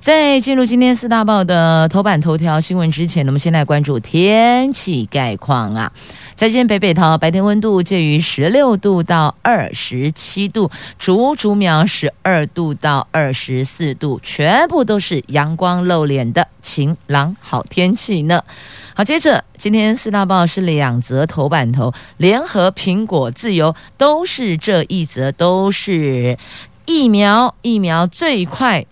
在进入今天四大报的头版头条新闻之前，我们先来关注天气概况啊。在今天北北桃白天温度介于十六度到二十七度，竹竹苗十二度到二十四度，全部都是阳光露脸的晴朗好天气呢。好，接着今天四大报是两则头版头，联合、苹果、自由都是这一则，都是疫苗，疫苗最快。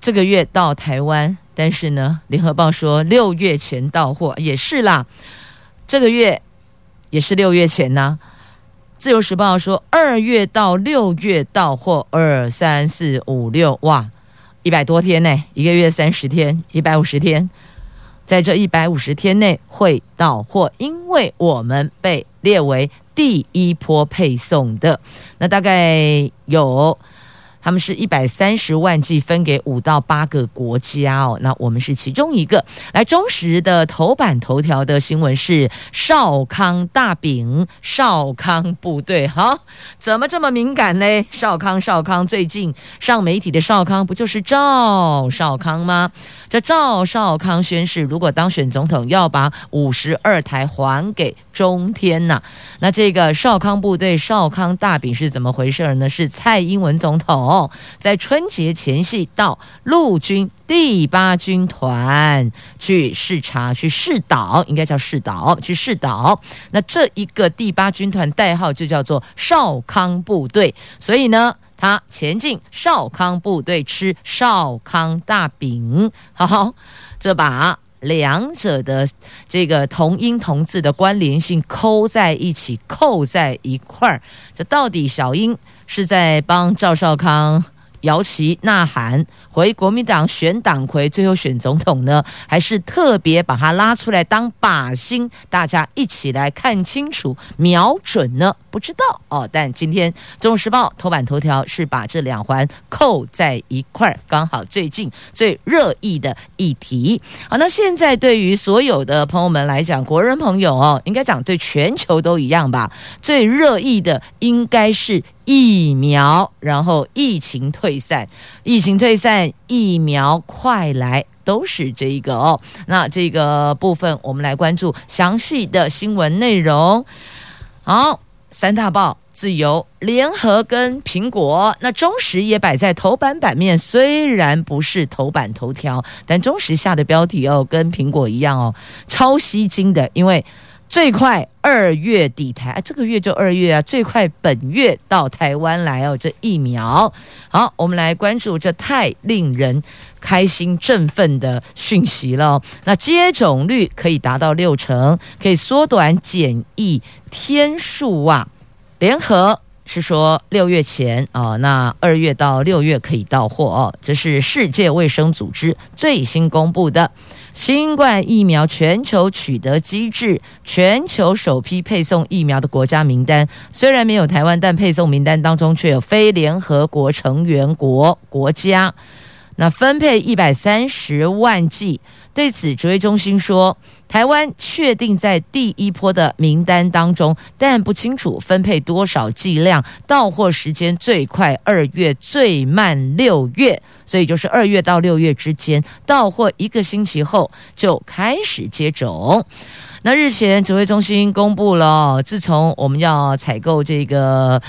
这个月到台湾，但是呢，联合报说六月前到货也是啦。这个月也是六月前呐、啊。自由时报说二月到六月到货，二三四五六，哇，一百多天呢，一个月三十天，一百五十天，在这一百五十天内会到货，因为我们被列为第一波配送的，那大概有。他们是一百三十万剂分给五到八个国家哦，那我们是其中一个。来，中时的头版头条的新闻是少康大饼，少康部队，好，怎么这么敏感呢？少康，少康，最近上媒体的少康不就是赵少康吗？这赵少康宣誓，如果当选总统，要把五十二台还给中天呐。那这个少康部队、少康大饼是怎么回事呢？是蔡英文总统。在春节前夕到陆军第八军团去视察、去试导，应该叫试导，去试导。那这一个第八军团代号就叫做少康部队，所以呢，他前进少康部队吃少康大饼。好，好，这把两者的这个同音同字的关联性抠在一起，扣在一块儿，这到底小英？是在帮赵少康摇旗呐喊，回国民党选党魁，最后选总统呢？还是特别把他拉出来当靶心，大家一起来看清楚、瞄准呢？不知道哦。但今天《中国时报》头版头条是把这两环扣在一块儿，刚好最近最热议的议题。好，那现在对于所有的朋友们来讲，国人朋友哦，应该讲对全球都一样吧？最热议的应该是。疫苗，然后疫情退散，疫情退散，疫苗快来，都是这一个哦。那这个部分，我们来关注详细的新闻内容。好，三大报、自由、联合跟苹果，那中时也摆在头版版面，虽然不是头版头条，但中时下的标题哦，跟苹果一样哦，超吸睛的，因为。最快二月底台，这个月就二月啊，最快本月到台湾来哦。这疫苗，好，我们来关注这太令人开心振奋的讯息了。那接种率可以达到六成，可以缩短检疫天数啊。联合是说六月前哦，那二月到六月可以到货哦。这是世界卫生组织最新公布的。新冠疫苗全球取得机制，全球首批配送疫苗的国家名单虽然没有台湾，但配送名单当中却有非联合国成员国国家。那分配一百三十万剂。对此，指挥中心说，台湾确定在第一波的名单当中，但不清楚分配多少剂量，到货时间最快二月，最慢六月，所以就是二月到六月之间到货一个星期后就开始接种。那日前指挥中心公布了，自从我们要采购这个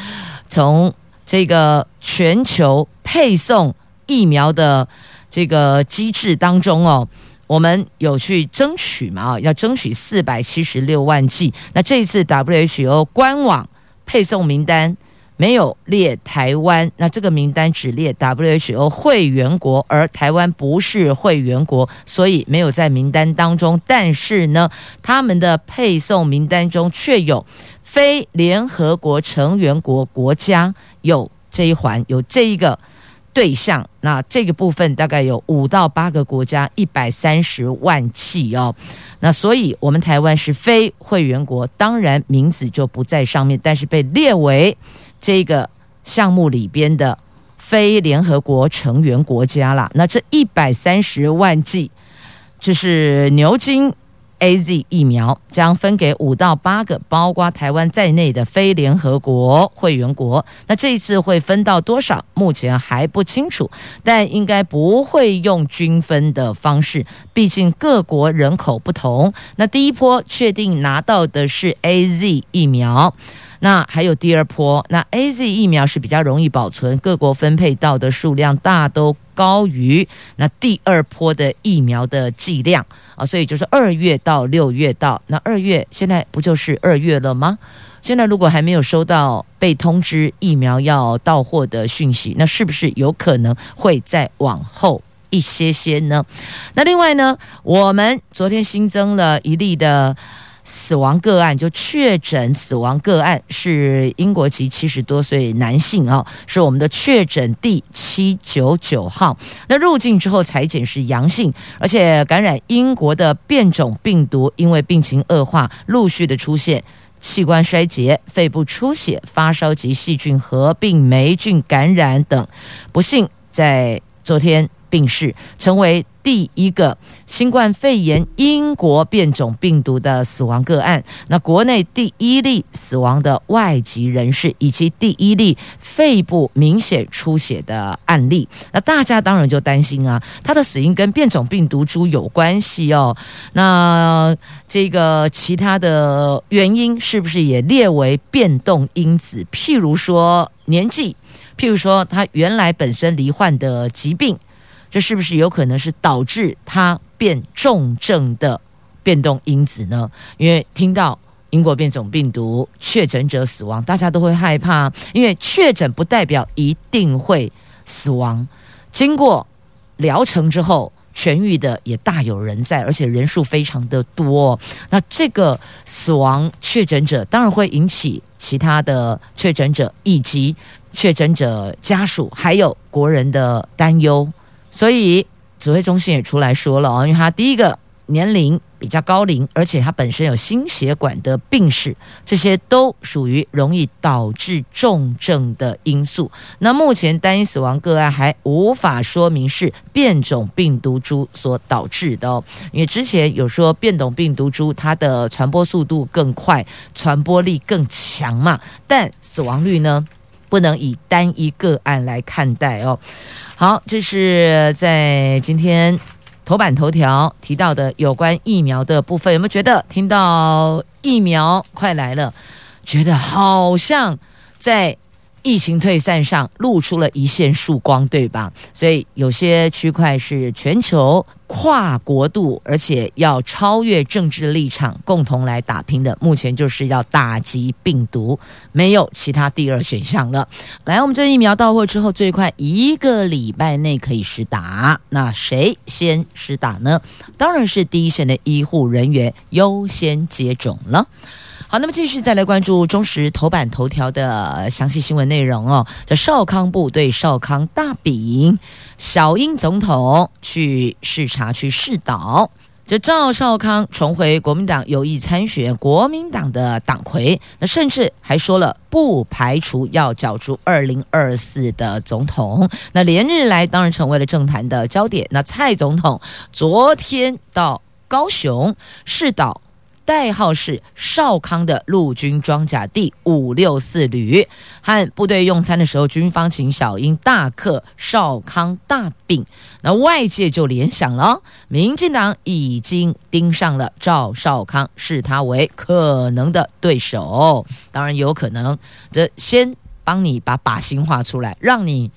从这个全球配送疫苗的这个机制当中哦。我们有去争取嘛？要争取四百七十六万剂。那这一次 WHO 官网配送名单没有列台湾，那这个名单只列 WHO 会员国，而台湾不是会员国，所以没有在名单当中。但是呢，他们的配送名单中却有非联合国成员国国家有这一环，有这一个。对象，那这个部分大概有五到八个国家，一百三十万剂哦。那所以我们台湾是非会员国，当然名字就不在上面，但是被列为这个项目里边的非联合国成员国家啦。那这一百三十万剂，就是牛津。A Z 疫苗将分给五到八个，包括台湾在内的非联合国会员国。那这一次会分到多少？目前还不清楚，但应该不会用均分的方式，毕竟各国人口不同。那第一波确定拿到的是 A Z 疫苗。那还有第二波，那 AZ 疫苗是比较容易保存，各国分配到的数量大都高于那第二波的疫苗的剂量啊，所以就是二月到六月到，那二月现在不就是二月了吗？现在如果还没有收到被通知疫苗要到货的讯息，那是不是有可能会再往后一些些呢？那另外呢，我们昨天新增了一例的。死亡个案就确诊死亡个案是英国籍七十多岁男性啊，是我们的确诊第七九九号。那入境之后采检是阳性，而且感染英国的变种病毒，因为病情恶化，陆续的出现器官衰竭、肺部出血、发烧及细菌合并霉菌感染等，不幸在昨天病逝，成为第一个新冠肺炎英国变种病毒的死亡个案。那国内第一例死亡的外籍人士，以及第一例肺部明显出血的案例。那大家当然就担心啊，他的死因跟变种病毒株有关系哦。那这个其他的原因是不是也列为变动因子？譬如说年纪，譬如说他原来本身罹患的疾病。这是不是有可能是导致他变重症的变动因子呢？因为听到英国变种病毒确诊者死亡，大家都会害怕，因为确诊不代表一定会死亡。经过疗程之后痊愈的也大有人在，而且人数非常的多。那这个死亡确诊者当然会引起其他的确诊者以及确诊者家属还有国人的担忧。所以指挥中心也出来说了哦，因为他第一个年龄比较高龄，而且他本身有心血管的病史，这些都属于容易导致重症的因素。那目前单一死亡个案还无法说明是变种病毒株所导致的哦，因为之前有说变种病毒株它的传播速度更快，传播力更强嘛，但死亡率呢？不能以单一个案来看待哦。好，这是在今天头版头条提到的有关疫苗的部分。有没有觉得听到疫苗快来了，觉得好像在疫情退散上露出了一线曙光，对吧？所以有些区块是全球跨国度，而且要超越政治立场，共同来打拼的。目前就是要打击病毒，没有其他第二选项了。来，我们这疫苗到货之后，最快一个礼拜内可以施打。那谁先施打呢？当然是第一线的医护人员优先接种了。好，那么继续再来关注中时头版头条的详细新闻内容哦。这少康部对少康大饼，小英总统去视察去视导。这赵少康重回国民党有意参选国民党的党魁，那甚至还说了不排除要角逐二零二四的总统。那连日来当然成为了政坛的焦点。那蔡总统昨天到高雄视导。代号是少康的陆军装甲第五六四旅，和部队用餐的时候，军方请小英大客少康大饼，那外界就联想了，民进党已经盯上了赵少康，视他为可能的对手。当然有可能，这先帮你把靶心画出来，让你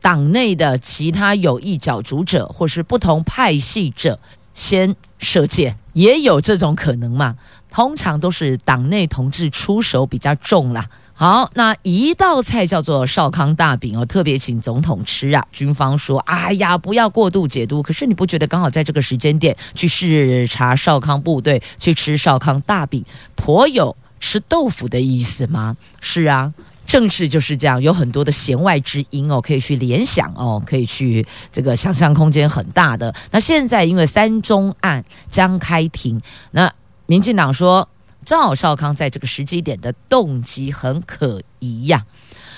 党内的其他有意角逐者或是不同派系者先射箭。也有这种可能嘛？通常都是党内同志出手比较重啦。好，那一道菜叫做少康大饼哦，特别请总统吃啊。军方说：“哎呀，不要过度解读。”可是你不觉得刚好在这个时间点去视察少康部队，去吃少康大饼，颇有吃豆腐的意思吗？是啊。政治就是这样，有很多的弦外之音哦，可以去联想哦，可以去这个想象空间很大的。那现在因为三中案将开庭，那民进党说赵少康在这个时机点的动机很可疑呀。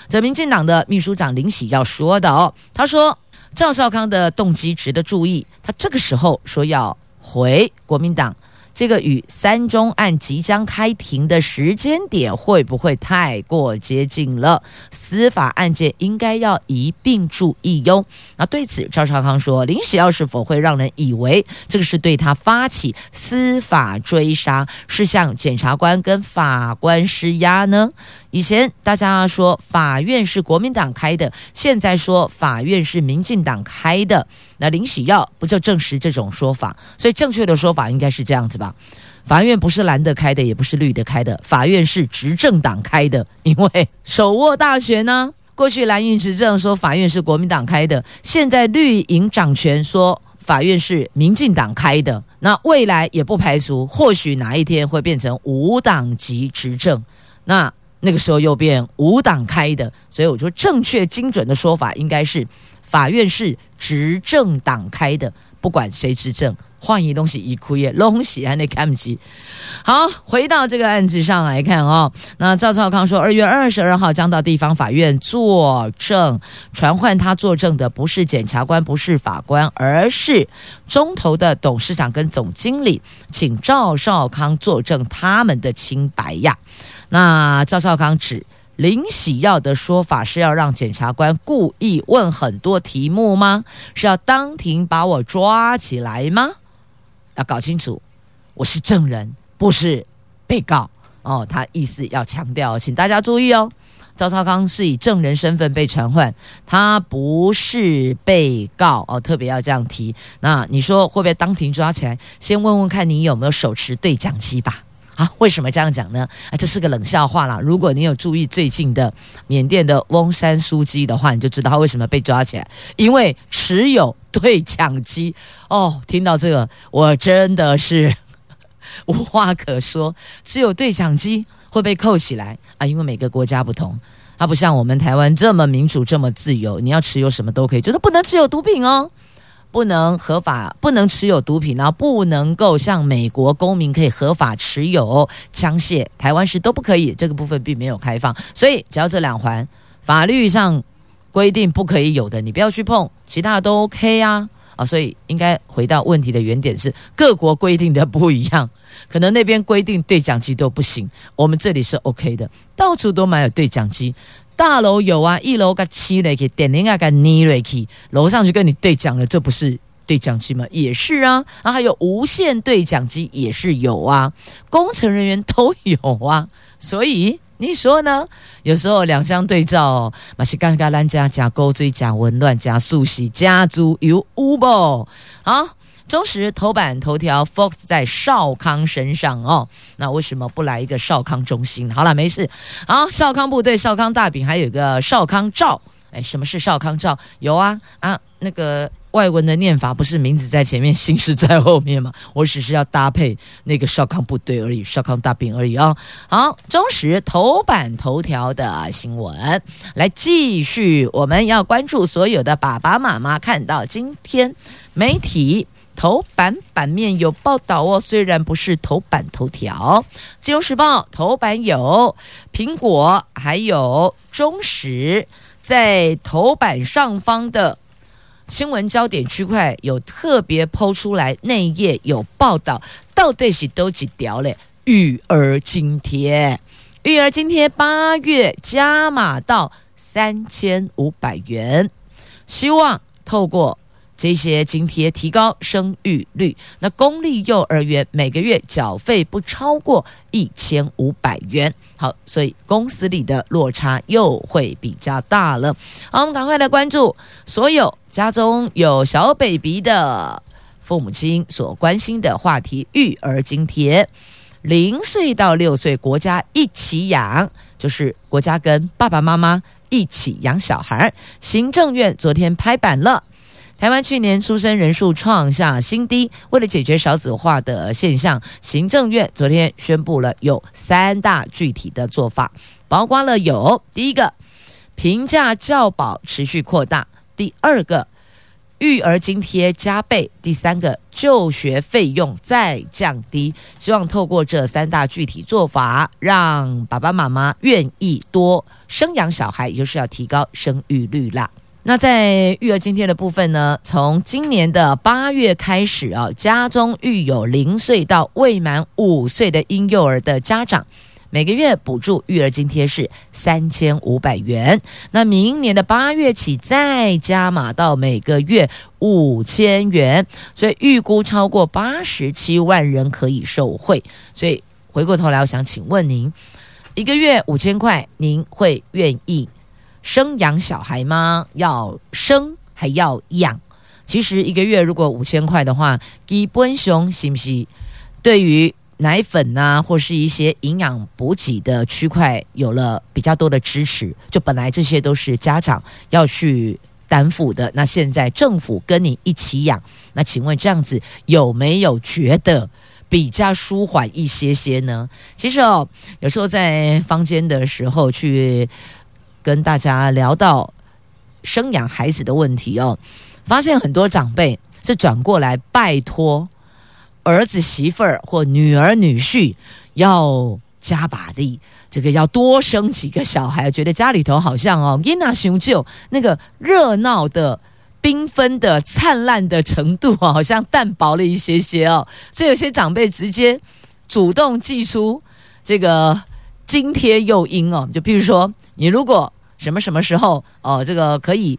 这民进党的秘书长林喜耀说的哦，他说赵少康的动机值得注意，他这个时候说要回国民党。这个与三中案即将开庭的时间点会不会太过接近了？司法案件应该要一并注意哟。那对此，赵少康说：“临时要是否会让人以为这个是对他发起司法追杀，是向检察官跟法官施压呢？”以前大家说法院是国民党开的，现在说法院是民进党开的，那林喜耀不就证实这种说法？所以正确的说法应该是这样子吧？法院不是蓝的开的，也不是绿的开的，法院是执政党开的，因为手握大权呢。过去蓝营执政说法院是国民党开的，现在绿营掌权说法院是民进党开的，那未来也不排除或许哪一天会变成无党籍执政，那。那个时候又变无党开的，所以我说正确精准的说法应该是法院是执政党开的，不管谁执政，换一东西一哭也龙喜还得看不起。好，回到这个案子上来看哦，那赵少康说，二月二十二号将到地方法院作证，传唤他作证的不是检察官，不是法官，而是中投的董事长跟总经理，请赵少康作证他们的清白呀。那赵少康指林喜耀的说法是要让检察官故意问很多题目吗？是要当庭把我抓起来吗？要搞清楚，我是证人，不是被告哦。他意思要强调，请大家注意哦。赵少康是以证人身份被传唤，他不是被告哦，特别要这样提。那你说会不会当庭抓起来？先问问看你有没有手持对讲机吧。啊，为什么这样讲呢？啊，这是个冷笑话啦。如果你有注意最近的缅甸的翁山苏姬的话，你就知道他为什么被抓起来，因为持有对讲机。哦，听到这个，我真的是 无话可说。只有对讲机会被扣起来啊，因为每个国家不同，它不像我们台湾这么民主、这么自由，你要持有什么都可以，就是不能持有毒品哦。不能合法，不能持有毒品，然后不能够像美国公民可以合法持有枪械，台湾是都不可以。这个部分并没有开放，所以只要这两环法律上规定不可以有的，你不要去碰，其他的都 OK 啊啊！所以应该回到问题的原点是，各国规定的不一样，可能那边规定对讲机都不行，我们这里是 OK 的，到处都买有对讲机。大楼有啊，一楼个七楼去点零啊个尼瑞去，楼上去跟你对讲了，这不是对讲机吗？也是啊，然后还有无线对讲机也是有啊，工程人员都有啊，所以你说呢？有时候两相对照，马是刚刚咱家加勾追加紊乱加速喜加租有乌不？好。中时头版头条，Fox 在少康身上哦，那为什么不来一个少康中心？好了，没事。好，少康部队、少康大饼，还有一个少康照。哎，什么是少康照？有啊啊，那个外文的念法不是名字在前面，姓氏在后面吗？我只是要搭配那个少康部队而已，少康大饼而已啊、哦。好，中实头版头条的新闻，来继续，我们要关注所有的爸爸妈妈看到今天媒体。头版版面有报道哦，虽然不是头版头条。金融时报头版有苹果，还有中时，在头版上方的新闻焦点区块有特别抛出来，那一页有报道，到底是都几条嘞？育儿津贴，育儿津贴八月加码到三千五百元，希望透过。这些津贴提高生育率，那公立幼儿园每个月缴费不超过一千五百元。好，所以公司里的落差又会比较大了。好，我们赶快来关注所有家中有小 baby 的父母亲所关心的话题：育儿津贴，零岁到六岁国家一起养，就是国家跟爸爸妈妈一起养小孩。行政院昨天拍板了。台湾去年出生人数创下新低，为了解决少子化的现象，行政院昨天宣布了有三大具体的做法。包括了有第一个，平价教保持续扩大；第二个，育儿津贴加倍；第三个，就学费用再降低。希望透过这三大具体做法，让爸爸妈妈愿意多生养小孩，也就是要提高生育率啦。那在育儿津贴的部分呢，从今年的八月开始啊，家中育有零岁到未满五岁的婴幼儿的家长，每个月补助育儿津贴是三千五百元。那明年的八月起再加码到每个月五千元，所以预估超过八十七万人可以受惠。所以回过头来，我想请问您，一个月五千块，您会愿意生养小孩吗？要生还要养？其实一个月如果五千块的话，基本熊行不行对于奶粉呐、或是一些营养补给的区块有了比较多的支持？就本来这些都是家长要去担负的，那现在政府跟你一起养，那请问这样子有没有觉得比较舒缓一些些呢？其实哦，有时候在坊间的时候去。跟大家聊到生养孩子的问题哦，发现很多长辈是转过来拜托儿子媳妇儿或女儿女婿要加把力，这个要多生几个小孩，觉得家里头好像哦，因那雄就那个热闹的、缤纷的、灿烂的程度啊，好像淡薄了一些些哦，所以有些长辈直接主动寄出这个津贴诱因哦，就比如说你如果。什么什么时候哦？这个可以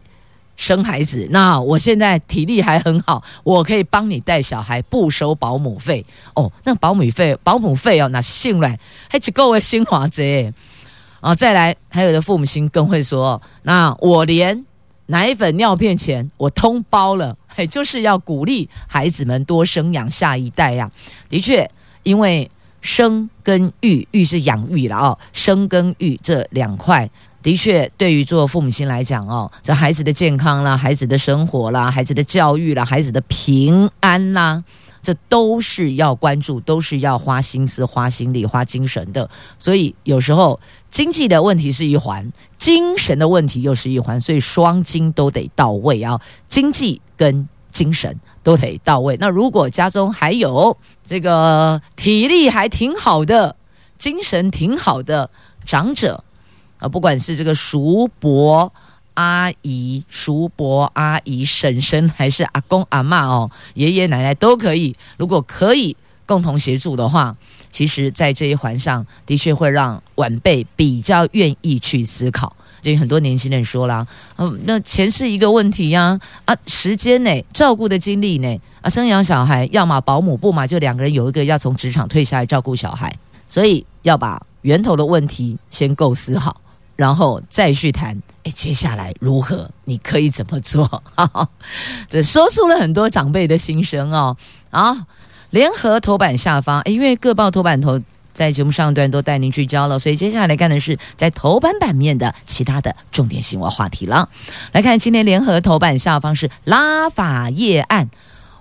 生孩子？那我现在体力还很好，我可以帮你带小孩，不收保姆费哦。那保姆费，保姆费哦，那信赖还几够位新华贼啊！再来，还有的父母亲更会说：那我连奶粉、尿片钱我通包了，嘿，就是要鼓励孩子们多生养下一代呀、的确，因为生跟育，育是养育了哦，生跟育这两块。的确，对于做父母亲来讲哦，这孩子的健康啦、孩子的生活啦、孩子的教育啦、孩子的平安啦，这都是要关注，都是要花心思、花心力、花精神的。所以有时候经济的问题是一环，精神的问题又是一环，所以双精都得到位啊，经济跟精神都得到位。那如果家中还有这个体力还挺好的、精神挺好的长者，啊，不管是这个叔伯、阿姨、叔伯、阿姨、婶婶，还是阿公、阿嬷哦，爷爷奶奶都可以。如果可以共同协助的话，其实，在这一环上的确会让晚辈比较愿意去思考。就很多年轻人说啦，嗯，那钱是一个问题呀，啊，时间呢，照顾的精力呢，啊，生养小孩，要么保姆，不嘛就两个人有一个要从职场退下来照顾小孩，所以要把源头的问题先构思好。然后再去谈，哎，接下来如何？你可以怎么做？哈哈，这说出了很多长辈的心声哦。啊，联合头版下方，因为各报头版头在节目上段都带您聚焦了，所以接下来看的是在头版版面的其他的重点新闻话题了。来看今天联合头版下方是拉法叶案。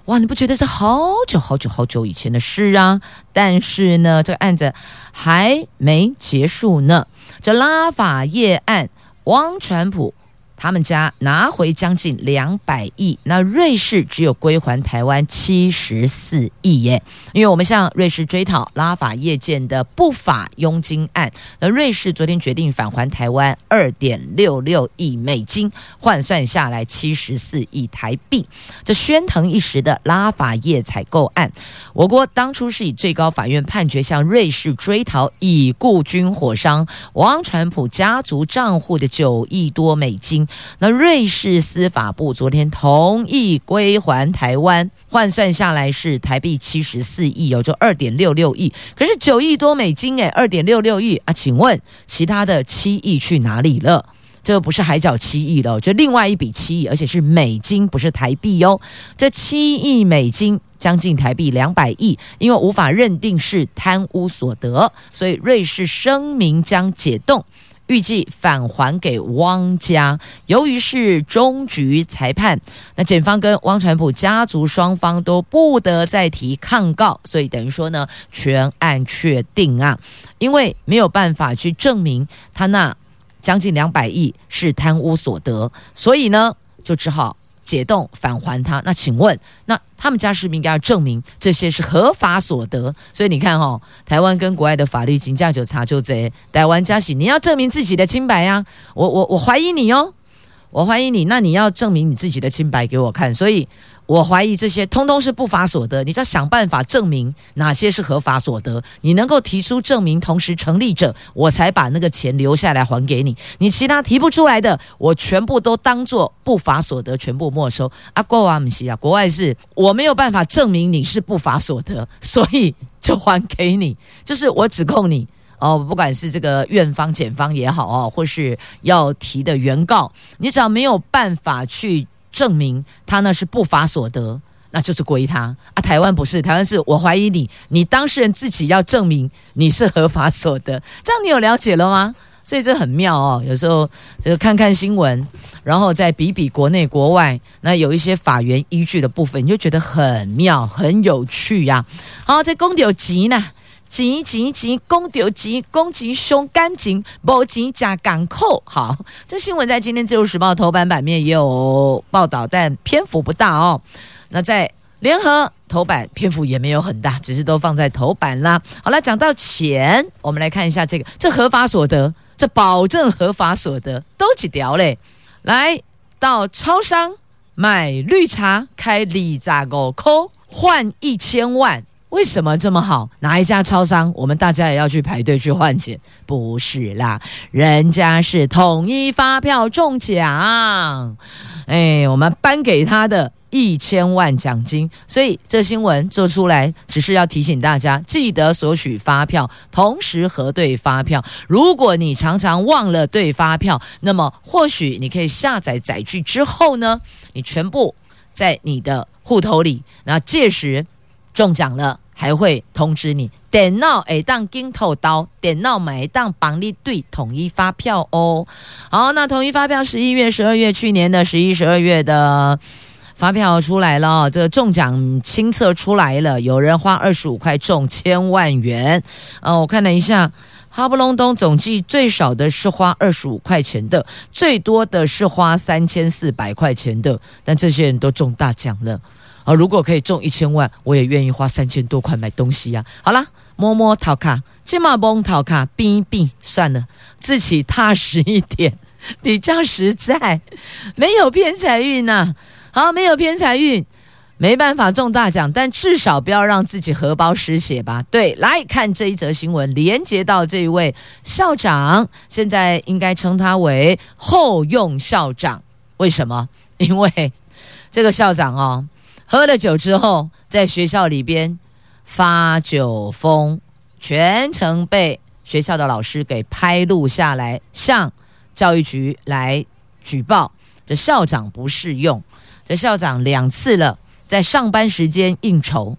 哇，你不觉得这好久好久好久以前的事啊？但是呢，这个案子还没结束呢。这拉法叶案，汪传普。他们家拿回将近两百亿，那瑞士只有归还台湾七十四亿耶。因为我们向瑞士追讨拉法叶建的不法佣金案，那瑞士昨天决定返还台湾二点六六亿美金，换算下来七十四亿台币。这喧腾一时的拉法叶采购案，我国当初是以最高法院判决向瑞士追讨已故军火商王传普家族账户的九亿多美金。那瑞士司法部昨天同意归还台湾，换算下来是台币七十四亿哦，就二点六六亿。可是九亿多美金诶，二点六六亿啊，请问其他的七亿去哪里了？这不是海角七亿了，就另外一笔七亿，而且是美金，不是台币哟。这七亿美金将近台币两百亿，因为无法认定是贪污所得，所以瑞士声明将解冻。预计返还给汪家。由于是终局裁判，那检方跟汪传普家族双方都不得再提抗告，所以等于说呢，全案确定啊。因为没有办法去证明他那将近两百亿是贪污所得，所以呢，就只好。解冻返还他，那请问，那他们家是不是应该要证明这些是合法所得？所以你看哦，台湾跟国外的法律，警假就查就贼。台湾家喜，你要证明自己的清白呀、我我我怀疑你哦，我怀疑你，那你要证明你自己的清白给我看。所以。我怀疑这些通通是不法所得，你就要想办法证明哪些是合法所得。你能够提出证明同时成立者，我才把那个钱留下来还给你。你其他提不出来的，我全部都当做不法所得，全部没收。啊，国外不是啊，国外是我没有办法证明你是不法所得，所以就还给你。就是我指控你哦，不管是这个院方、检方也好哦，或是要提的原告，你只要没有办法去。证明他那是不法所得，那就是归他啊。台湾不是，台湾是我怀疑你，你当事人自己要证明你是合法所得，这样你有了解了吗？所以这很妙哦。有时候这个看看新闻，然后再比比国内国外，那有一些法源依据的部分，你就觉得很妙，很有趣呀、啊。好，这公有急呢。钱钱钱，公丢钱，公钱伤感情，无钱加港口。好，这新闻在今天《自由时报》头版版面也有报道，但篇幅不大哦。那在联合头版篇幅也没有很大，只是都放在头版啦。好了，讲到钱，我们来看一下这个，这合法所得，这保证合法所得都几条嘞？来到超商买绿茶，开里扎五块换一千万。为什么这么好？哪一家超商？我们大家也要去排队去换钱？不是啦，人家是统一发票中奖，哎，我们颁给他的一千万奖金。所以这新闻做出来，只是要提醒大家，记得索取发票，同时核对发票。如果你常常忘了对发票，那么或许你可以下载载具之后呢，你全部在你的户头里，那届时。中奖了，还会通知你。电脑会当镜头刀，电脑买当帮你对统一发票哦。好，那统一发票十一月、十二月，去年的十一、十二月的发票出来了，这个中奖清册出来了，有人花二十五块中千万元。哦，我看了一下，哈不隆咚，总计最少的是花二十五块钱的，最多的是花三千四百块钱的，但这些人都中大奖了。啊，如果可以中一千万，我也愿意花三千多块买东西呀、好啦，摸摸桃卡，金马崩桃卡，冰一冰，算了，自己踏实一点，比较实在，没有偏财运呐。好，没有偏财运，没办法中大奖，但至少不要让自己荷包失血吧。对，来看这一则新闻，连接到这一位校长，现在应该称他为后用校长。为什么？因为这个校长哦。喝了酒之后，在学校里边发酒疯，全程被学校的老师给拍录下来，向教育局来举报。这校长不适用，这校长两次了，在上班时间应酬，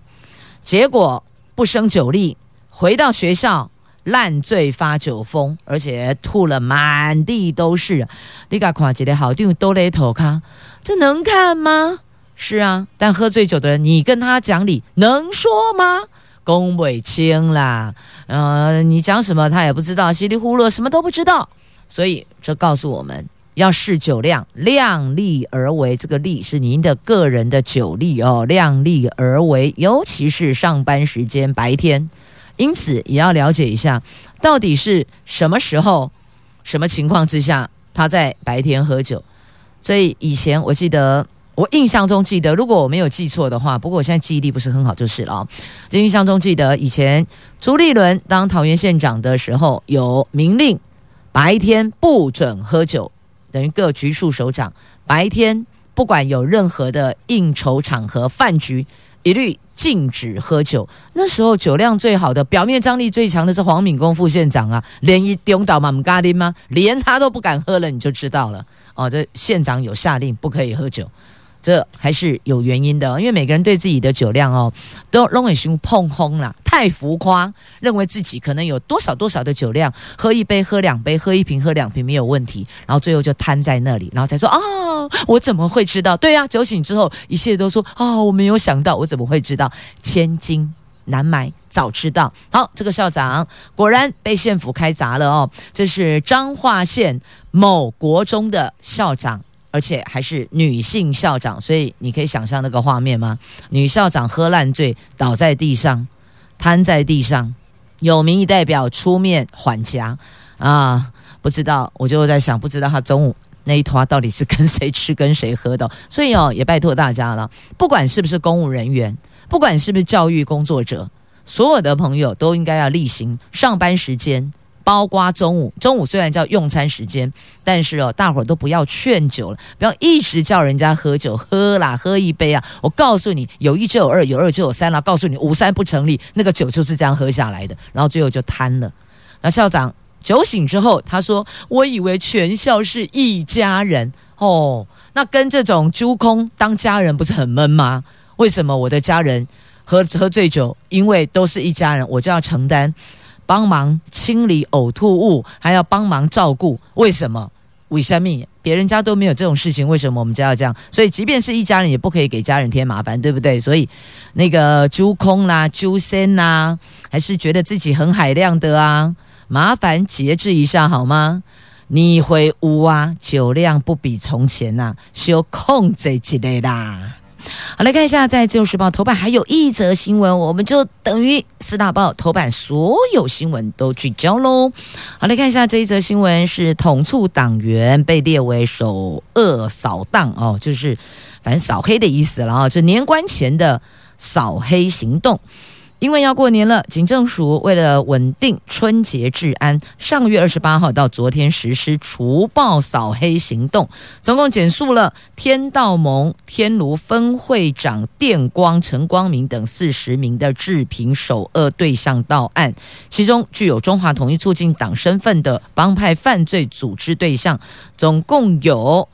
结果不胜酒力，回到学校烂醉发酒疯，而且吐了满地都是。你敢看这个好定都勒头卡，这能看吗？是啊，但喝醉酒的人，你跟他讲理能说吗？公伟清啦，呃，你讲什么他也不知道，稀里糊涂什么都不知道。所以这告诉我们要试酒量，量力而为。这个力是您的个人的酒力哦，量力而为，尤其是上班时间白天。因此也要了解一下，到底是什么时候、什么情况之下他在白天喝酒。所以以前我记得。我印象中记得，如果我没有记错的话，不过我现在记忆力不是很好，就是了。就印象中记得，以前朱立伦当桃园县长的时候，有明令白天不准喝酒，等于各局处首长白天不管有任何的应酬场合、饭局，一律禁止喝酒。那时候酒量最好的、表面张力最强的是黄敏公副县长啊，连一丢倒嘛，唔咖喱吗？连他都不敢喝了，你就知道了哦。这县长有下令不可以喝酒。这还是有原因的，因为每个人对自己的酒量哦，都容易胸碰轰了，太浮夸，认为自己可能有多少多少的酒量，喝一杯、喝两杯、喝一瓶、喝两瓶没有问题，然后最后就瘫在那里，然后才说啊、哦，我怎么会知道？对呀、啊，酒醒之后，一切都说啊、哦，我没有想到，我怎么会知道？千金难买早知道。好，这个校长果然被县府开砸了哦，这是彰化县某国中的校长。而且还是女性校长，所以你可以想象那个画面吗？女校长喝烂醉，倒在地上，瘫在地上，有民意代表出面缓颊啊！不知道，我就在想，不知道他中午那一坨到底是跟谁吃、跟谁喝的。所以哦，也拜托大家了，不管是不是公务人员，不管是不是教育工作者，所有的朋友都应该要例行上班时间。包括中午，中午虽然叫用餐时间，但是哦，大伙儿都不要劝酒了，不要一直叫人家喝酒，喝啦，喝一杯啊！我告诉你，有一就有二，有二就有三了。告诉你，五三不成立，那个酒就是这样喝下来的，然后最后就瘫了。那校长酒醒之后，他说：“我以为全校是一家人哦，那跟这种揪空当家人不是很闷吗？为什么我的家人喝喝醉酒，因为都是一家人，我就要承担？”帮忙清理呕吐物，还要帮忙照顾，为什么？为什么？别人家都没有这种事情，为什么我们家要这样？所以，即便是一家人，也不可以给家人添麻烦，对不对？所以，那个揪空啦、揪身呐，还是觉得自己很海量的啊，麻烦节制一下好吗？你回屋啊，酒量不比从前呐、啊，修控制之类的。好，来看一下，在《自由时报》头版还有一则新闻，我们就等于四大报头版所有新闻都聚焦喽。好，来看一下这一则新闻是统促党员被列为首恶扫荡哦，就是反正扫黑的意思了啊，这年关前的扫黑行动。因为要过年了，警政署为了稳定春节治安，上月二十八号到昨天实施除暴扫黑行动，总共检肃了天道盟天卢分会长电光陈光明等四十名的治平首恶对象到案，其中具有中华统一促进党身份的帮派犯罪组织对象，总共有。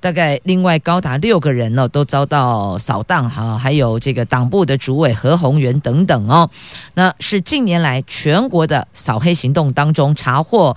大概另外高达六个人呢，都遭到扫荡哈，还有这个党部的主委何鸿源等等哦，那是近年来全国的扫黑行动当中查获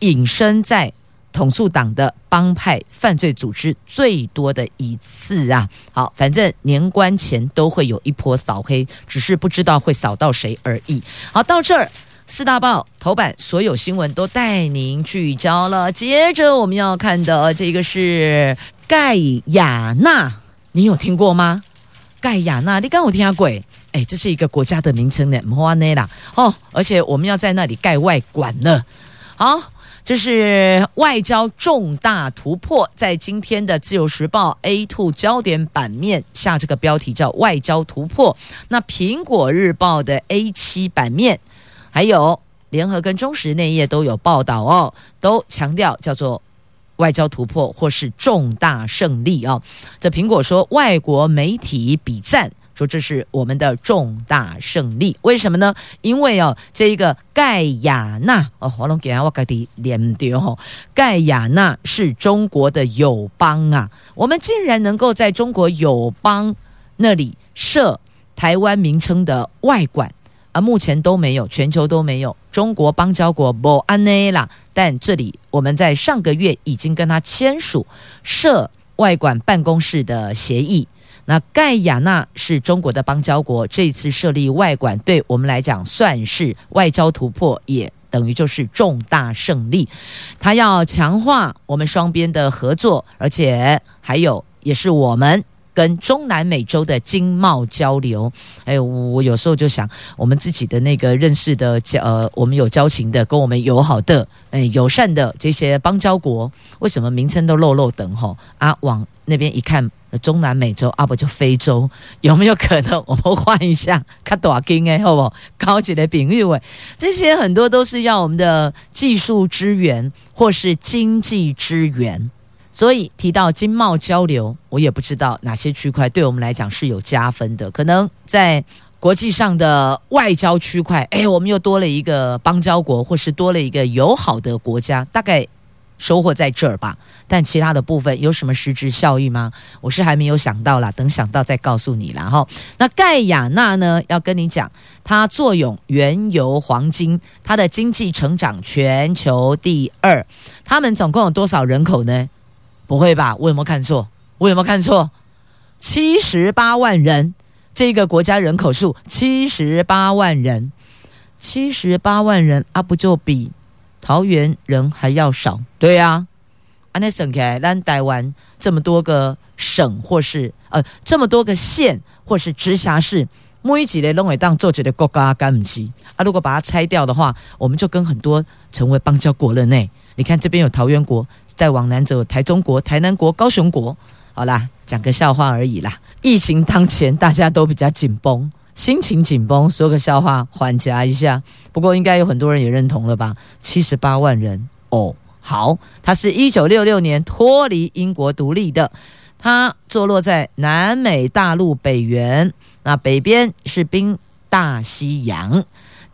隐身在统促党的帮派犯罪组织最多的一次啊。好，反正年关前都会有一波扫黑，只是不知道会扫到谁而已。好，到这儿。四大报头版所有新闻都带您聚焦了。接着我们要看的这个是盖亚纳，你有听过吗？盖亚纳，你刚有听下鬼？哎，这是一个国家的名称呢，莫安内啦哦，而且我们要在那里盖外馆了。好，这是外交重大突破，在今天的自由时报 A Two 焦点版面下，这个标题叫外交突破。那苹果日报的 A 七版面。还有联合跟中时内页都有报道哦，都强调叫做外交突破或是重大胜利哦。这苹果说，外国媒体比赞，说这是我们的重大胜利。为什么呢？因为哦，这一个盖亚纳哦，我拢给我家己念掉哦，盖亚纳是中国的友邦啊，我们竟然能够在中国友邦那里设台湾名称的外馆。啊，目前都没有，全球都没有。中国邦交国不安内啦，但这里我们在上个月已经跟他签署设外馆办公室的协议。那盖亚纳是中国的邦交国，这次设立外馆对我们来讲算是外交突破，也等于就是重大胜利。他要强化我们双边的合作，而且还有也是我们。跟中南美洲的经贸交流，哎，我有时候就想，我们自己的那个认识的，呃，我们有交情的，跟我们友好的，哎，友善的这些邦交国，为什么名称都漏漏等吼？啊，往那边一看，中南美洲，啊不就非洲，有没有可能我们换一下？看多少斤哎，好不好？高级的领域位，这些很多都是要我们的技术支援或是经济支援。所以提到经贸交流，我也不知道哪些区块对我们来讲是有加分的。可能在国际上的外交区块，哎，我们又多了一个邦交国，或是多了一个友好的国家，大概收获在这儿吧。但其他的部分有什么实质效益吗？我是还没有想到啦，等想到再告诉你啦。哈。那盖亚纳呢？要跟你讲，它坐拥原油、黄金，它的经济成长全球第二。他们总共有多少人口呢？不会吧？我有没有看错？我有没有看错？七十八万人，这个国家人口数七十八万人，七十八万人啊，不就比桃园人还要少？对呀、啊。安内省开，咱台湾这么多个省或是呃这么多个县或是直辖市，每一个拢会当做一个国家干不起啊！如果把它拆掉的话，我们就跟很多成为邦交国了呢。你看这边有桃园国，再往南走台中国、台南国、高雄国。好啦，讲个笑话而已啦。疫情当前，大家都比较紧绷，心情紧绷，说个笑话缓颊一下。不过应该有很多人也认同了吧？七十八万人哦。好，它是一九六六年脱离英国独立的，它坐落在南美大陆北缘，那北边是冰大西洋，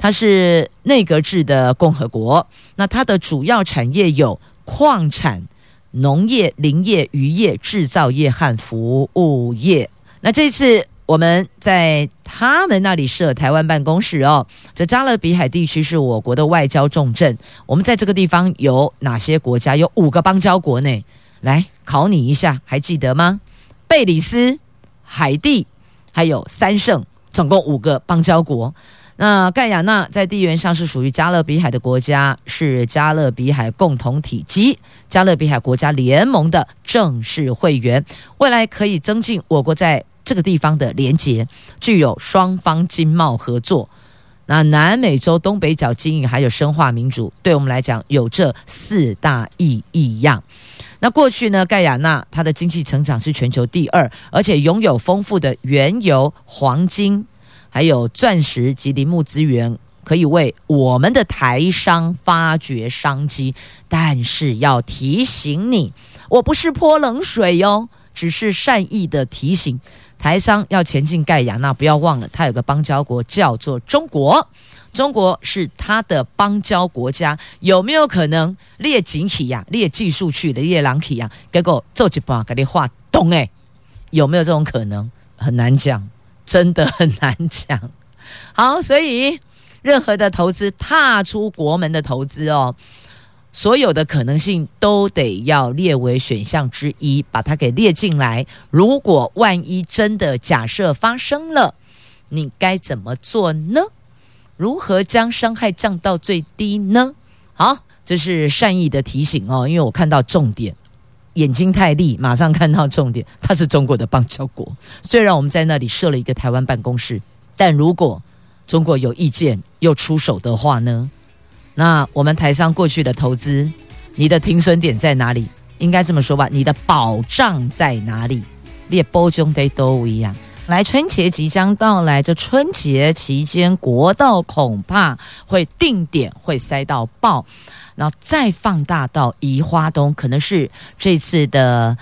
它是内阁制的共和国。那它的主要产业有矿产、农业、林业、渔业、制造业和服务业。那这次。我们在他们那里设台湾办公室哦。这加勒比海地区是我国的外交重镇。我们在这个地方有哪些国家？有五个邦交国呢。来考你一下，还记得吗？贝里斯、海地，还有三圣，总共五个邦交国。那盖亚纳在地缘上是属于加勒比海的国家，是加勒比海共同体及加勒比海国家联盟的正式会员。未来可以增进我国在这个地方的连结，具有双方经贸合作。那南美洲东北角经营还有深化民主，对我们来讲有这四大意义样。那过去呢，盖亚纳它的经济成长是全球第二，而且拥有丰富的原油、黄金，还有钻石及林木资源，可以为我们的台商发掘商机。但是要提醒你，我不是泼冷水哟，只是善意的提醒。台商要前进盖亚，那不要忘了，它有个邦交国叫做中国，中国是它的邦交国家，有没有可能列景体呀、列技术去的列狼体呀？结果做一半给你画懂诶，有没有这种可能？很难讲，真的很难讲。好，所以任何的投资，踏出国门的投资哦。所有的可能性都得要列为选项之一，把它给列进来。如果万一真的假设发生了，你该怎么做呢？如何将伤害降到最低呢？好，这是善意的提醒哦，因为我看到重点，眼睛太利，马上看到重点。它是中国的邦交国，虽然我们在那里设了一个台湾办公室，但如果中国有意见又出手的话呢？那我们台商过去的投资，你的停损点在哪里？应该这么说吧，你的保障在哪里？列波中得都一样。来，春节即将到来，这春节期间国道恐怕会定点会塞到爆，然后再放大到宜花东，可能是这次的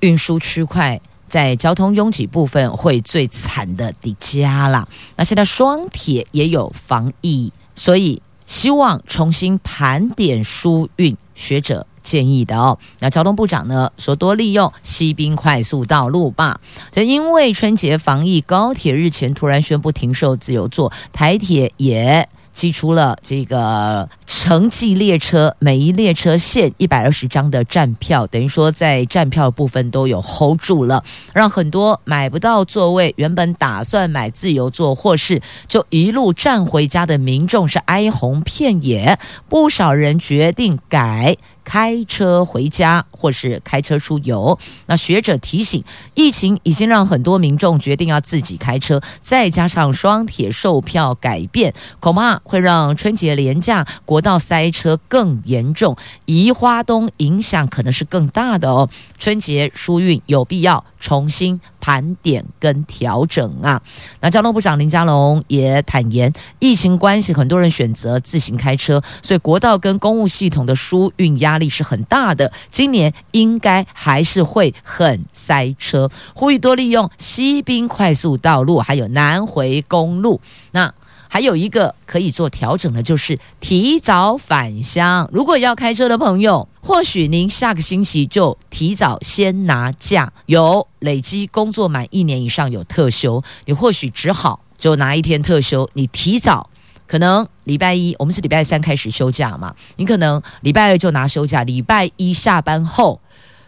运输区块在交通拥挤部分会最惨的底家啦。那现在双铁也有防疫，所以。希望重新盘点疏运，学者建议的哦。那交通部长呢说，多利用西滨快速道路吧。这因为春节防疫，高铁日前突然宣布停售自由座，台铁也。寄出了这个城际列车，每一列车限一百二十张的站票，等于说在站票部分都有 hold 住了，让很多买不到座位，原本打算买自由座或是就一路站回家的民众是哀鸿遍野，不少人决定改。开车回家或是开车出游，那学者提醒，疫情已经让很多民众决定要自己开车，再加上双铁售票改变，恐怕会让春节连假国道塞车更严重，移花东影响可能是更大的哦。春节疏运有必要重新盘点跟调整啊。那交通部长林佳龙也坦言，疫情关系，很多人选择自行开车，所以国道跟公务系统的疏运压力是很大的。今年应该还是会很塞车，呼吁多利用西滨快速道路，还有南回公路。那。还有一个可以做调整的，就是提早返乡。如果要开车的朋友，或许您下个星期就提早先拿假，有累积工作满一年以上有特休，你或许只好就拿一天特休，你提早。可能礼拜一，我们是礼拜三开始休假嘛？你可能礼拜二就拿休假，礼拜一下班后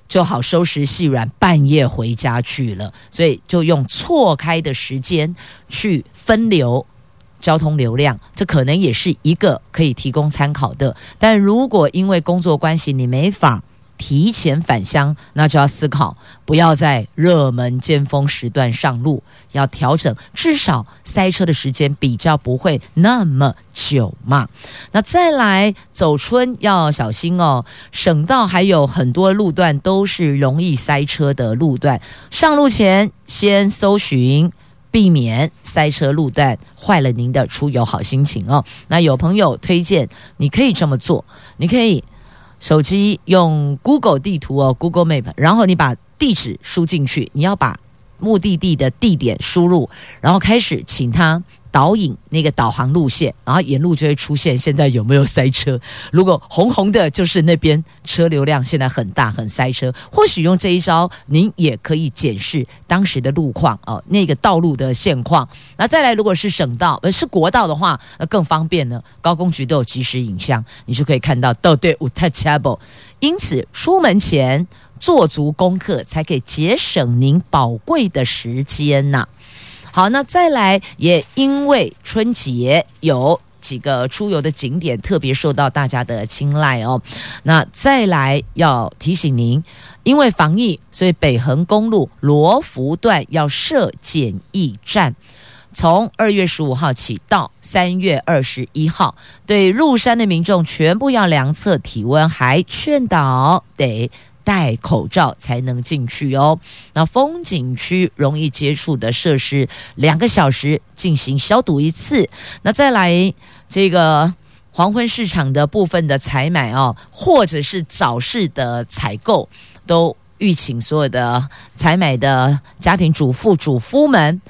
就好收拾细软，半夜回家去了。所以就用错开的时间去分流交通流量，这可能也是一个可以提供参考的。但如果因为工作关系你没法，提前返乡，那就要思考，不要在热门尖峰时段上路，要调整，至少塞车的时间比较不会那么久嘛。那再来走春要小心哦，省道还有很多路段都是容易塞车的路段，上路前先搜寻，避免塞车路段，坏了您的出游好心情哦。那有朋友推荐，你可以这么做，你可以。手机用 Google 地图哦，Google Map，然后你把地址输进去，你要把目的地的地点输入，然后开始请他导引那个导航路线，然后沿路就会出现现在有没有塞车。如果红红的，就是那边车流量现在很大，很塞车。或许用这一招，您也可以检视当时的路况哦，那个道路的现况。那再来，如果是省道，呃，是国道的话，那更方便呢。高工局都有即时影像，你就可以看到到底有多塞。因此，出门前做足功课，才可以节省您宝贵的时间呐。好，那再来，也因为春节有几个出游的景点特别受到大家的青睐哦。那再来要提醒您，因为防疫，所以北横公路罗浮段要设检疫站，从二月十五号起到三月二十一号，对入山的民众全部要量测体温，还劝导得。戴口罩才能进去哦。那风景区容易接触的设施，两个小时进行消毒一次。那再来这个黄昏市场的部分的采买哦，或者是早市的采购，都吁请所有的采买的家庭主妇、主夫们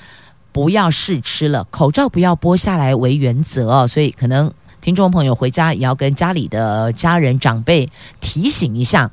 不要试吃了，口罩不要剥下来为原则哦。所以可能听众朋友回家也要跟家里的家人长辈提醒一下。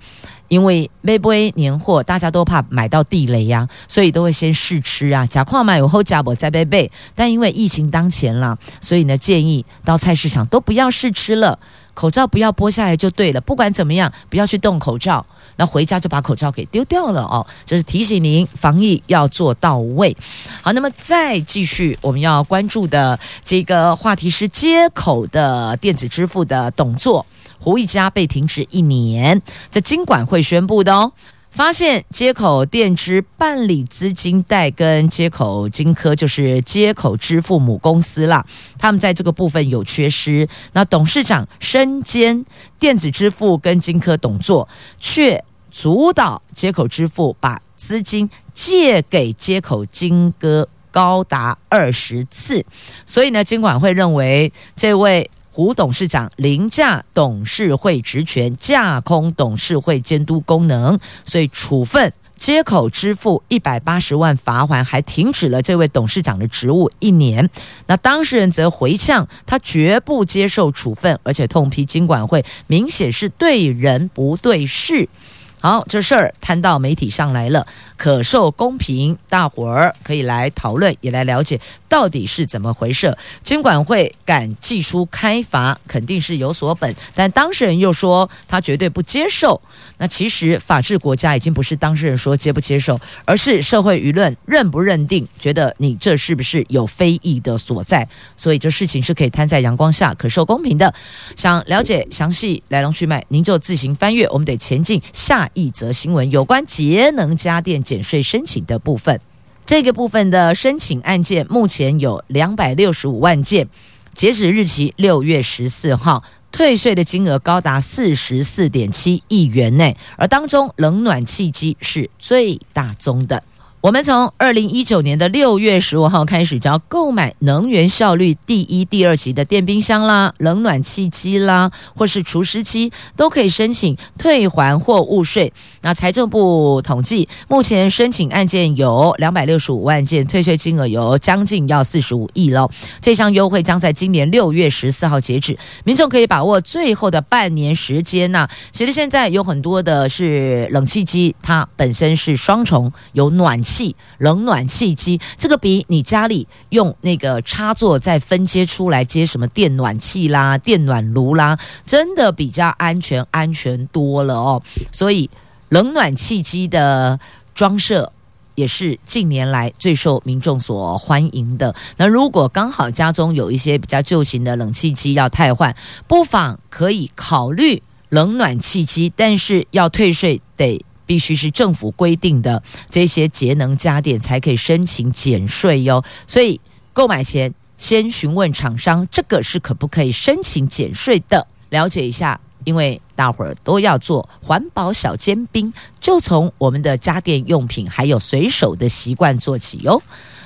因为买不年货，大家都怕买到地雷呀、所以都会先试吃啊。假矿买有后假不再被背，但因为疫情当前啦，所以呢，建议到菜市场都不要试吃了，口罩不要剥下来就对了。不管怎么样，不要去动口罩，那回家就把口罩给丢掉了哦。这、是提醒您防疫要做到位。好，那么再继续我们要关注的这个话题是街口的电子支付的董作。胡一家被停职一年，在金管会宣布的哦，发现接口电支办理资金贷跟接口金科，就是接口支付母公司啦，他们在这个部分有缺失。那董事长身兼电子支付跟金科董座，却主导接口支付把资金借给接口金科高达二十次，所以呢，金管会认为这位。胡董事长凌驾董事会职权，架空董事会监督功能，所以处分接口支付一百八十万罚锾，还停止了这位董事长的职务一年。那当事人则回呛，他绝不接受处分，而且痛批金管会明显是对人不对事。好，这事儿摊到媒体上来了，可受公平，大伙儿可以来讨论，也来了解到底是怎么回事。监管会敢寄出开罚，肯定是有所本，但当事人又说他绝对不接受。那其实法治国家已经不是当事人说接不接受，而是社会舆论认不认定，觉得你这是不是有非议的所在。所以这事情是可以摊在阳光下，可受公平的。想了解详细来龙去脉，您就自行翻阅。我们得前进下。一则新闻有关节能家电减税申请的部分，这个部分的申请案件目前有两百六十五万件，截止日期六月十四号，退税的金额高达四十四点七亿元内，而当中冷暖气机是最大宗的。我们从二零一九年的六月十五号开始，只要购买能源效率第一、第二级的电冰箱啦、冷暖气机啦，或是除湿机，都可以申请退还货物税。那财政部统计，目前申请案件有两百六十五万件，退税金额有将近要四十五亿喽。这项优惠将在今年六月十四号截止，民众可以把握最后的半年时间呐。其实现在有很多的是冷气机，它本身是双重，有暖气。气冷暖气机，这个比你家里用那个插座再分接出来接什么电暖气啦、电暖炉啦，真的比较安全，安全多了哦。所以冷暖气机的装设也是近年来最受民众所欢迎的。那如果刚好家中有一些比较旧型的冷气机要汰换，不妨可以考虑冷暖气机，但是要退税得。必须是政府规定的这些节能家电才可以申请减税哟，所以购买前先询问厂商，这个是可不可以申请减税的，了解一下。因为大伙儿都要做环保小尖兵，就从我们的家电用品还有随手的习惯做起哟。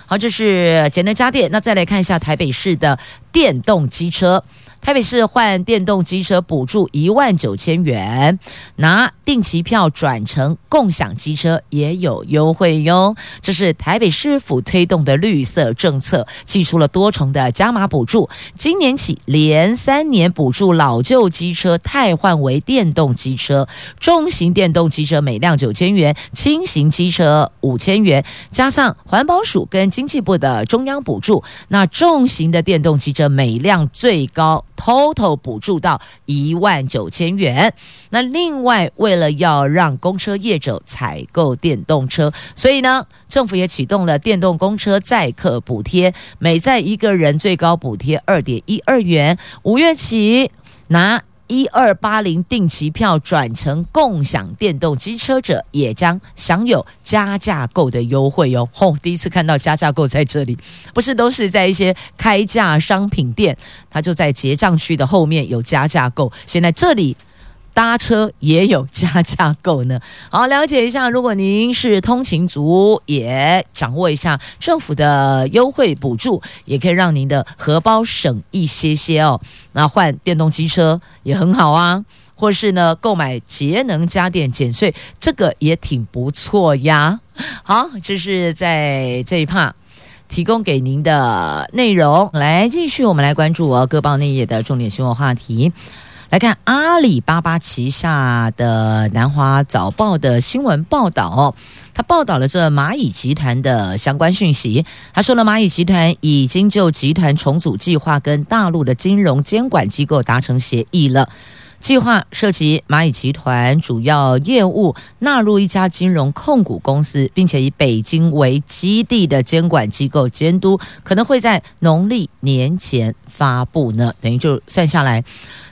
好，这是节能家电。那再来看一下台北市的电动机车。台北市换电动机车补助一万九千元，拿定期票转乘共享机车也有优惠哟。这是台北市府推动的绿色政策，寄出了多重的加码补助。今年起连三年补助老旧机车汰换为电动机车，重型电动机车每辆九千元，轻型机车五千元，加上环保署跟经济部的中央补助，那重型的电动机车每辆最高。偷偷补助到一万九千元。那另外，为了要让公车业者采购电动车，所以呢，政府也启动了电动公车载客补贴，每载一个人最高补贴二点一二元。五月起拿。一二八零定期票转成共享电动机车者，也将享有加价购的优惠哟！吼、哦，第一次看到加价购在这里，不是都是在一些开价商品店，它就在结账区的后面有加价购，现在这里。搭车也有加价购呢，好，了解一下。如果您是通勤族，也掌握一下政府的优惠补助，也可以让您的荷包省一些些哦。那换电动机车也很好啊，或是呢购买节能家电减税，这个也挺不错呀。好，这是在这一趴提供给您的内容。来，继续我们来关注哦，各报内页的重点新闻话题。来看阿里巴巴旗下的南华早报的新闻报道哦，他报道了这蚂蚁集团的相关讯息。他说了，蚂蚁集团已经就集团重组计划跟大陆的金融监管机构达成协议了。计划涉及蚂蚁集团主要业务纳入一家金融控股公司，并且以北京为基地的监管机构监督，可能会在农历年前发布呢。等于就算下来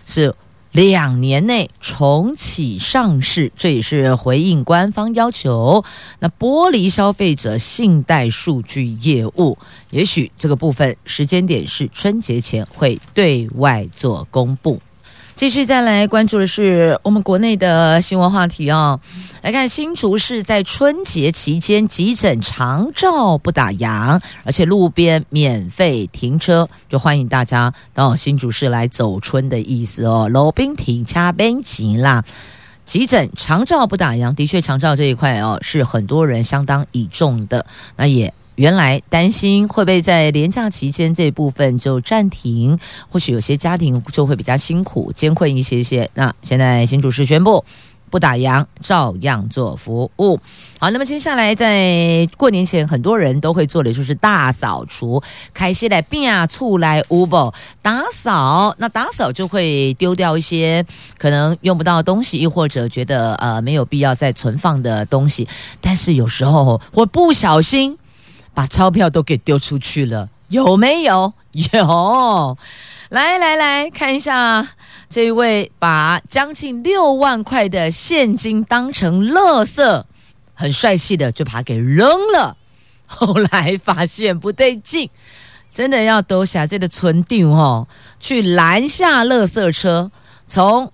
是。两年内重启上市，这也是回应官方要求。那剥离消费者信贷数据业务，也许这个部分时间点是春节前会对外做公布。继续再来关注的是我们国内的新闻话题哦。来看新竹市在春节期间急诊长照不打烊，而且路边免费停车，就欢迎大家到新竹市来走春的意思哦。路边停车免钱啦，急诊长照不打烊，的确长照这一块哦是很多人相当倚重的，那也。原来担心会不会在连假期间这部分就暂停，或许有些家庭就会比较辛苦、艰困一些些。那现在新主持宣布不打烊，照样做服务。好，那么接下来在过年前，很多人都会做的就是大扫除，开始来变啊，出来屋不打扫。那打扫就会丢掉一些可能用不到的东西，又或者觉得呃没有必要再存放的东西。但是有时候会不小心。把钞票都给丢出去了，有没有？有，来来来看一下，这一位把将近六万块的现金当成垃圾，很帅气的就把它给扔了。后来发现不对劲，真的要兜下这个村定哦，去拦下垃圾车，从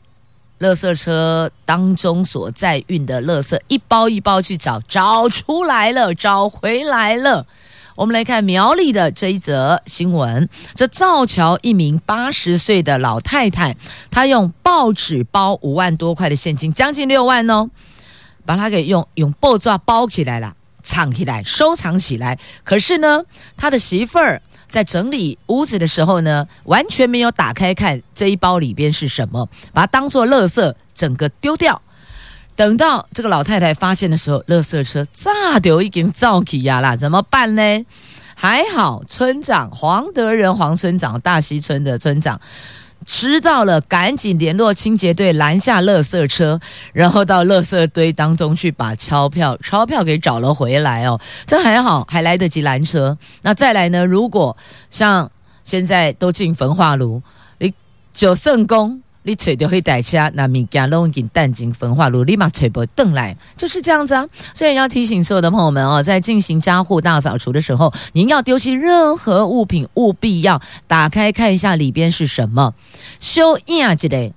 垃圾车当中所载运的垃圾，一包一包去找，找出来了，找回来了。我们来看苗栗的这一则新闻：这造桥一名八十岁的老太太，她用报纸包五万多块的现金，将近六万哦，把它给用用报纸包起来了，藏起来，收藏起来。可是呢，他的媳妇儿在整理屋子的时候呢，完全没有打开看这一包里边是什么，把它当做垃圾，整个丢掉。等到这个老太太发现的时候，垃圾车炸掉已经造起呀啦，怎么办呢？还好村长黄德仁黄村长大溪村的村长知道了，赶紧联络清洁队拦下垃圾车，然后到垃圾堆当中去把钞票钞票给找了回来哦。这还好，还来得及拦车。那再来呢？如果像现在都进焚化炉，你九圣宫。你揣到去袋车，那物件拢已经弹进焚化炉，立马揣不登来，就是这样子啊。所以要提醒所有的朋友们哦，在进行家户大扫除的时候，您要丢弃任何物品，务必要打开看一下里边是什么。修印之类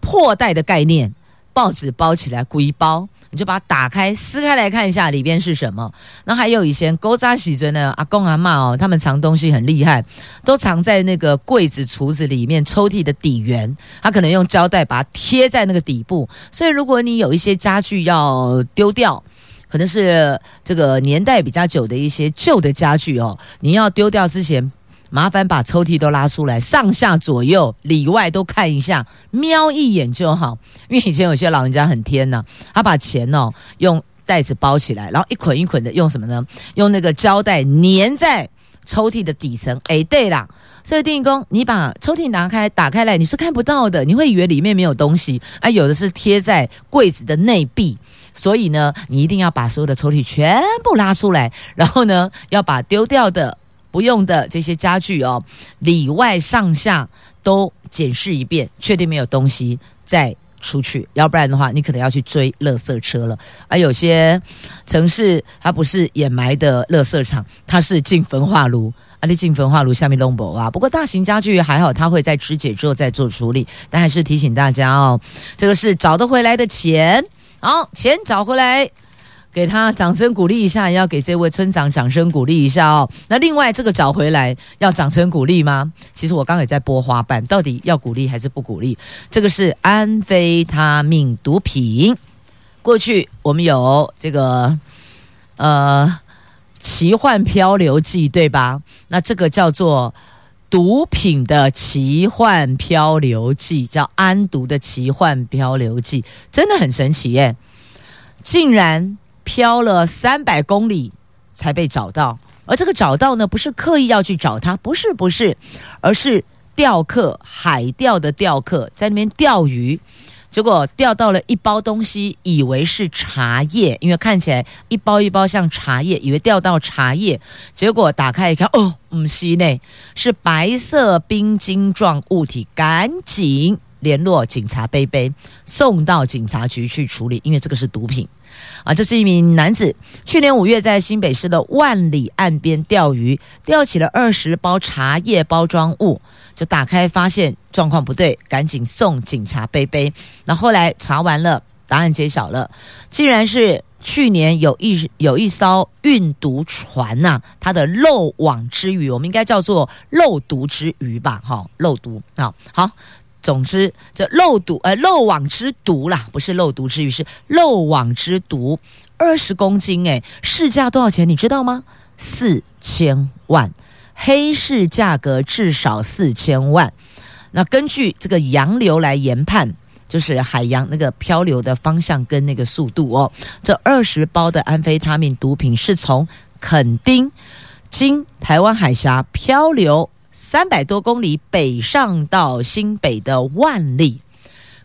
破袋的概念，报纸包起来，归包。你就把它打开、撕开来看一下里边是什么。那还有以前勾扎喜尊的阿公阿嬷哦，他们藏东西很厉害，都藏在那个柜子、橱子里面抽屉的底缘，他可能用胶带把它贴在那个底部。所以如果你有一些家具要丢掉，可能是这个年代比较久的一些旧的家具哦，你要丢掉之前。麻烦把抽屉都拉出来，上下左右里外都看一下，瞄一眼就好。因为以前有些老人家很天呐，他把钱哦用袋子包起来，然后一捆一捆的用什么呢？用那个胶带粘在抽屉的底层。哎，对啦，所以电工，你把抽屉拿开，打开来你是看不到的，你会以为里面没有东西啊。有的是贴在柜子的内壁，所以呢，你一定要把所有的抽屉全部拉出来，然后呢，要把丢掉的。不用的这些家具哦，里外上下都检视一遍，确定没有东西再出去，要不然的话，你可能要去追垃圾车了。而有些城市它不是掩埋的垃圾场，它是进焚化炉，啊，你进焚化炉下面弄不啊。不过大型家具还好，它会在肢解之后再做处理，但还是提醒大家哦，这个是找得回来的钱，好，钱找回来。给他掌声鼓励一下，要给这位村长掌声鼓励一下哦。那另外这个找回来要掌声鼓励吗？其实我刚刚也在播花瓣，到底要鼓励还是不鼓励？这个是安非他命毒品。过去我们有这个呃奇幻漂流记，对吧？那这个叫做毒品的奇幻漂流记，叫安毒的奇幻漂流记，真的很神奇耶，竟然。漂了三百公里才被找到，而这个找到呢，不是刻意要去找它，不是不是，而是钓客海钓的钓客在那边钓鱼，结果钓到了一包东西，以为是茶叶，因为看起来一包一包像茶叶，以为钓到茶叶，结果打开一看，哦，不是呢，是白色冰晶状物体，赶紧联络警察，杯杯送到警察局去处理，因为这个是毒品。啊，这是一名男子，去年五月在新北市的万里岸边钓鱼，钓起了二十包茶叶包装物，就打开发现状况不对，赶紧送警察杯杯。那后来查完了，答案揭晓了，竟然是去年有一有一艘运毒船呐、它的漏网之鱼，我们应该叫做漏毒之鱼吧？哈、漏毒啊，好。总之，这漏毒呃漏网之毒啦，不是漏毒之鱼，是漏网之毒，二十公斤诶，市价多少钱？你知道吗？四千万，黑市价格至少四千万。那根据这个洋流来研判，就是海洋那个漂流的方向跟那个速度哦。这二十包的安非他命毒品是从垦丁经台湾海峡漂流。三百多公里北上到新北的万里，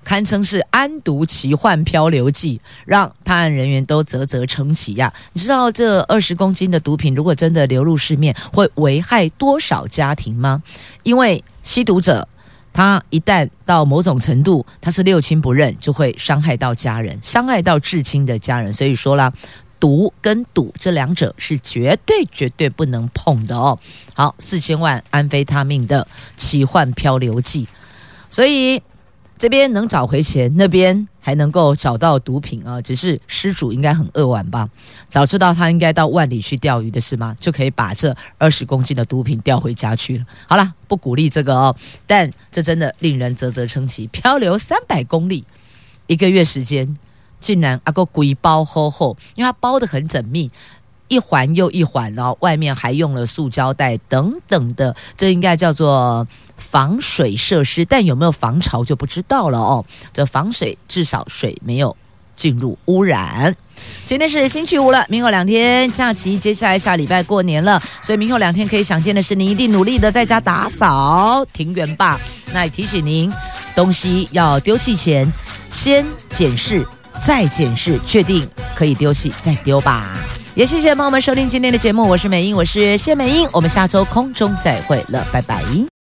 堪称是安毒奇幻漂流记，让探案人员都啧啧称奇呀！你知道这二十公斤的毒品如果真的流入市面，会危害多少家庭吗？因为吸毒者他一旦到某种程度，他是六亲不认，就会伤害到家人，伤害到至亲的家人。所以说啦。毒跟赌这两者是绝对绝对不能碰的哦。好，四千万安非他命的奇幻漂流记，所以这边能找回钱，那边还能够找到毒品啊！只是失主应该很扼腕吧？早知道他应该到万里去钓鱼的是吗？就可以把这二十公斤的毒品钓回家去了。好了，不鼓励这个哦，但这真的令人啧啧称奇。漂流三百公里，一个月时间，竟然啊个鬼包厚厚，因为它包得很缜密。一环又一环，然后外面还用了塑胶袋等等的，这应该叫做防水设施，但有没有防潮就不知道了哦。这防水至少水没有进入污染。今天是星期五了，明后两天假期，接下来下礼拜过年了，所以明后两天可以想见的是，您一定努力的在家打扫庭园吧。那也提醒您，东西要丢弃前先检视，再检视，确定可以丢弃再丢吧。也谢谢朋友们收听今天的节目，我是美英，我是谢美英，我们下周空中再会了，拜拜。